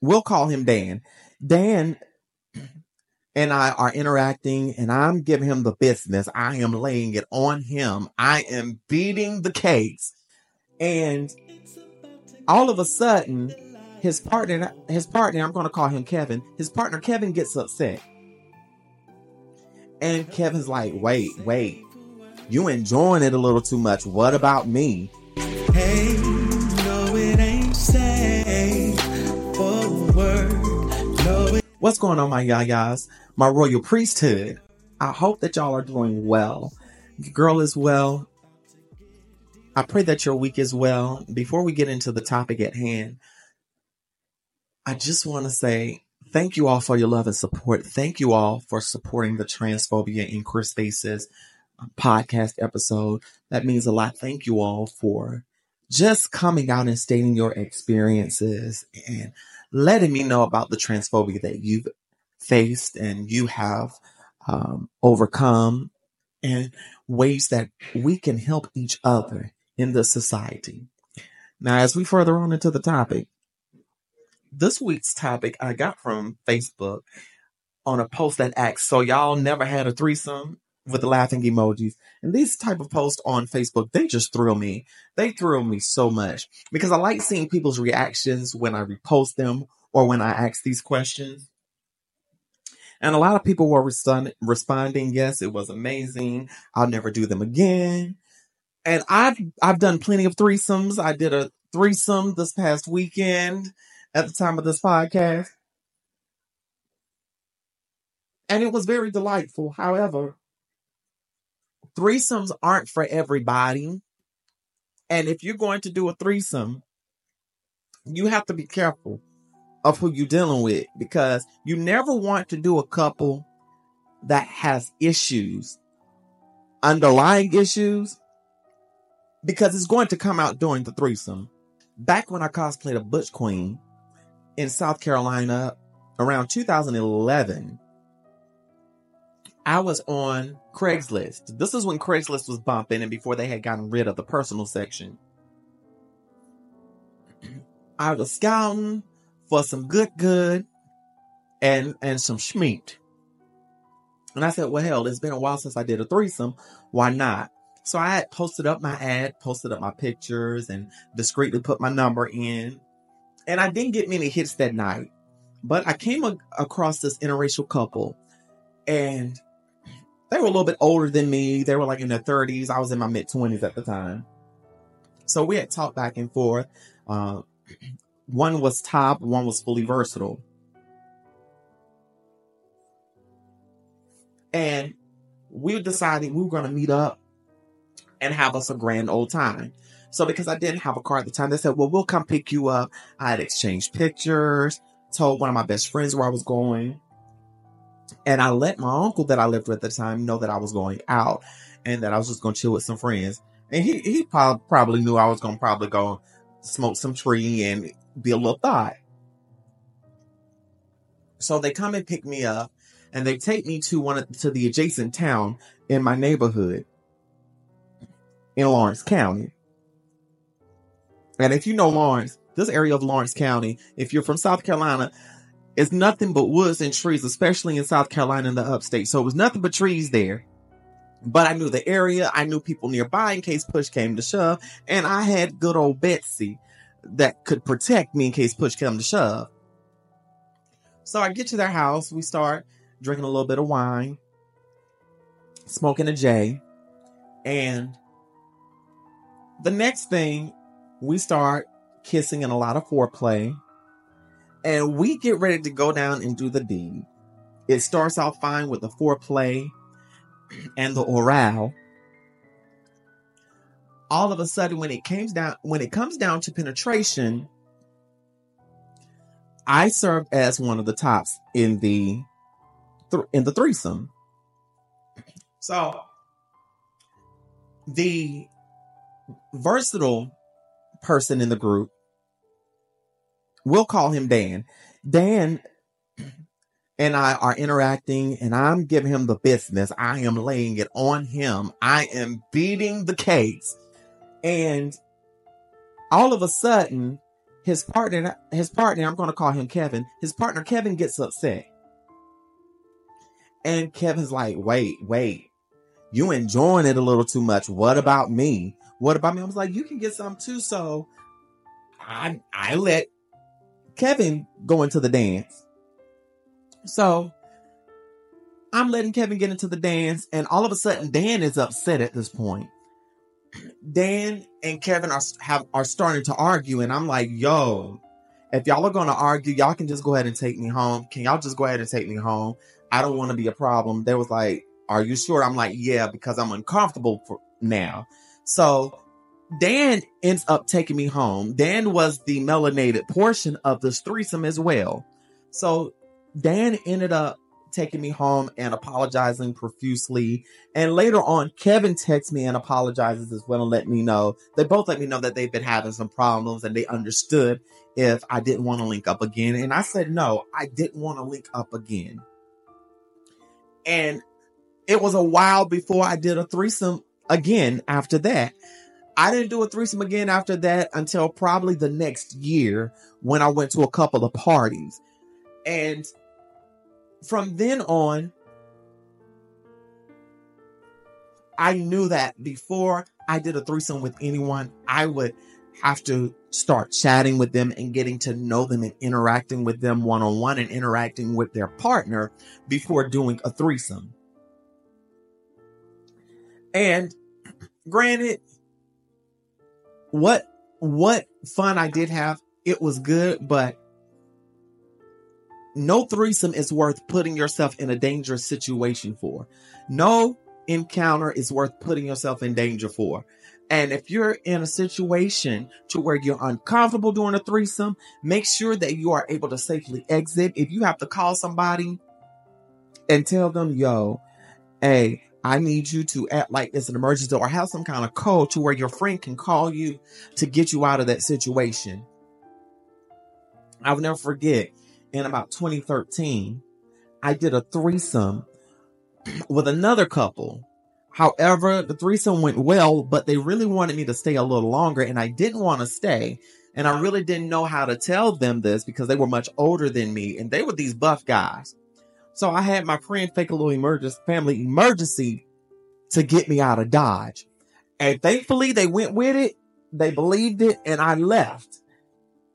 we'll call him Dan. Dan and I are interacting and I'm giving him the business. I am laying it on him. I am beating the case. And all of a sudden, his partner, his partner, I'm going to call him Kevin, his partner Kevin gets upset. And Kevin's like, wait, wait, you enjoying it a little too much. What about me? Hey, What's going on, my yayas? My royal priesthood. I hope that y'all are doing well. Girl is well. I pray that your week is well. Before we get into the topic at hand, I just want to say thank you all for your love and support. Thank you all for supporting the Transphobia in Queer Spaces podcast episode. That means a lot. Thank you all for just coming out and stating your experiences and letting me know about the transphobia that you've faced and you have um, overcome and ways that we can help each other in the society. Now, as we further on into the topic, this week's topic I got from Facebook on a post that asks, so y'all never had a threesome with the laughing emojis. And these type of posts on Facebook, they just thrill me. They thrill me so much because I like seeing people's reactions when I repost them or when I ask these questions. And a lot of people were respond- responding, yes, it was amazing. I'll never do them again. And I've, I've done plenty of threesomes. I did a threesome this past weekend at the time of this podcast. And it was very delightful. However, threesomes aren't for everybody. And if you're going to do a threesome, you have to be careful of who you're dealing with because you never want to do a couple that has issues, underlying issues, because it's going to come out during the threesome. Back when I cosplayed a Butch Queen in South Carolina around 2011, I was on Craigslist. This is when Craigslist was bumping and before they had gotten rid of the personal section. I was scouting for some good good and and some schmeat. And I said, well, hell, it's been a while since I did a threesome. Why not? So I had posted up my ad, posted up my pictures, and discreetly put my number in. And I didn't get many hits that night. But I came a- across this interracial couple, and they were a little bit older than me. They were like in their 30s. I was in my mid 20s at the time. So we had talked back and forth. Uh, one was top, one was fully versatile. And we decided we were going to meet up and have us a grand old time. So because I didn't have a car at the time, they said, well, we'll come pick you up. I had exchanged pictures, told one of my best friends where I was going. And I let my uncle that I lived with at the time know that I was going out and that I was just going to chill with some friends. And he, he prob- probably knew I was going to probably go smoke some tree and be a little thought. So they come and pick me up and they take me to one of, to the adjacent town in my neighborhood in Laurens County. And if you know Laurens, this area of Laurens County, if you're from South Carolina, it's nothing but woods and trees, especially in South Carolina in the upstate. So it was nothing but trees there. But I knew the area, I knew people nearby in case push came to shove, and I had good old Betsy that could protect me in case push came to shove. So I get to their house. We start drinking a little bit of wine, smoking a J. And the next thing, we start kissing and a lot of foreplay. And we get ready to go down and do the deed. It starts out fine with the foreplay and the oral. All of a sudden, when it comes down, when it comes down to penetration, I served as one of the tops in the in the threesome. So the versatile person in the group, we'll call him Dan. Dan and I are interacting and I'm giving him the business. I am laying it on him. I am beating the case. And all of a sudden, his partner, his partner, I'm going to call him Kevin, his partner Kevin gets upset. And Kevin's like, wait, wait, you enjoying it a little too much. What about me? What about me? I was like, you can get some too. So I I let Kevin going to the dance. So I'm letting Kevin get into the dance, and all of a sudden Dan is upset at this point. Dan and Kevin are have are starting to argue, and I'm like, yo, if y'all are gonna argue, y'all can just go ahead and take me home. Can y'all just go ahead and take me home? I don't want to be a problem. They was like, Are you sure? I'm like, Yeah, because I'm uncomfortable for now. So Dan ends up taking me home. Dan was the melanated portion of this threesome as well. So Dan ended up taking me home and apologizing profusely. And later on, Kevin texts me and apologizes as well and let me know. They both let me know that they've been having some problems and they understood if I didn't want to link up again. And I said, no, I didn't want to link up again. And it was a while before I did a threesome again after that. I didn't do a threesome again after that until probably the next year when I went to a couple of parties. And from then on, I knew that before I did a threesome with anyone, I would have to start chatting with them and getting to know them and interacting with them one on one and interacting with their partner before doing a threesome. And granted, what what fun I did have, it was good, but no threesome is worth putting yourself in a dangerous situation for. No encounter is worth putting yourself in danger for. And if you're in a situation to where you're uncomfortable doing a threesome, make sure that you are able to safely exit. If you have to call somebody and tell them, yo, hey, I need you to act like it's an emergency or have some kind of code to where your friend can call you to get you out of that situation. I'll never forget in about 2013, I did a threesome with another couple However, the threesome went well, but they really wanted me to stay a little longer and I didn't want to stay. And I really didn't know how to tell them this because they were much older than me and they were these buff guys. So I had my friend fake a little emergency, family emergency to get me out of Dodge. And thankfully they went with it. They believed it and I left.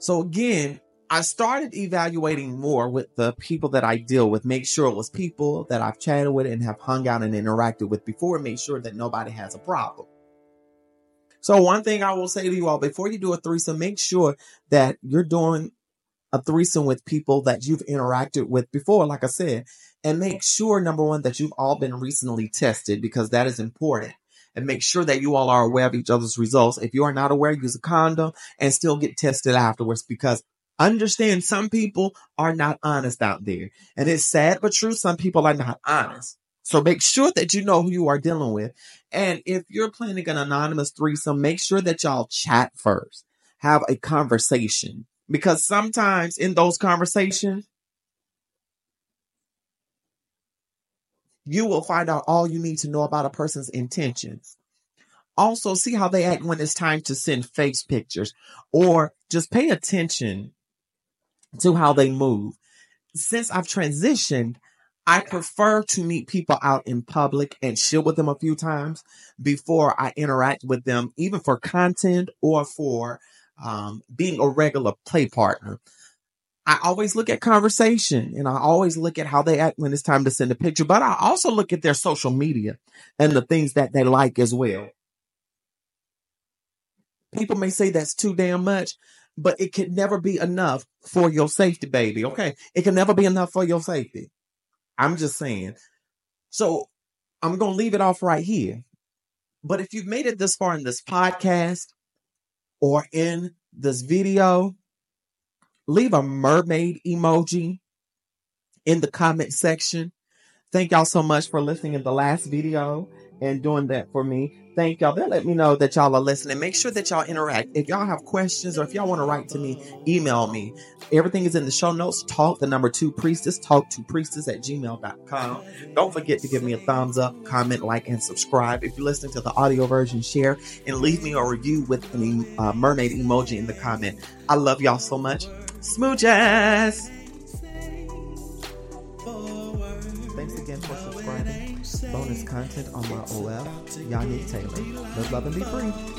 So again, I started evaluating more with the people that I deal with, make sure it was people that I've chatted with and have hung out and interacted with before, make sure that nobody has a problem. So one thing I will say to you all, before you do a threesome, make sure that you're doing a threesome with people that you've interacted with before, like I said, and make sure, number one, that you've all been recently tested because that is important and make sure that you all are aware of each other's results. If you are not aware, use a condom and still get tested afterwards because Understand some people are not honest out there. And it's sad but true. Some people are not honest. So make sure that you know who you are dealing with. And if you're planning an anonymous threesome, make sure that y'all chat first. Have a conversation. Because sometimes in those conversations, you will find out all you need to know about a person's intentions. Also, see how they act when it's time to send face pictures or just pay attention to how they move. Since I've transitioned, I prefer to meet people out in public and chill with them a few times before I interact with them, even for content or for um, being a regular play partner. I always look at conversation and I always look at how they act when it's time to send a picture, but I also look at their social media and the things that they like as well. People may say that's too damn much, but it can never be enough for your safety, baby. Okay. It can never be enough for your safety. I'm just saying. So I'm going to leave it off right here. But if you've made it this far in this podcast or in this video, leave a mermaid emoji in the comment section. Thank y'all so much for listening in the last video and doing that for me. Thank y'all. That let me know that y'all are listening. Make sure that y'all interact. If y'all have questions or if y'all want to write to me, email me. Everything is in the show notes. Talk the number two priestess, talk to priestess at gmail.com. Don't forget to give me a thumbs up, comment, like, and subscribe. If you're listening to the audio version, share and leave me a review with a uh, mermaid emoji in the comment. I love y'all so much. Smooches! On my OF, Yannick Taylor. Live, love, and be free.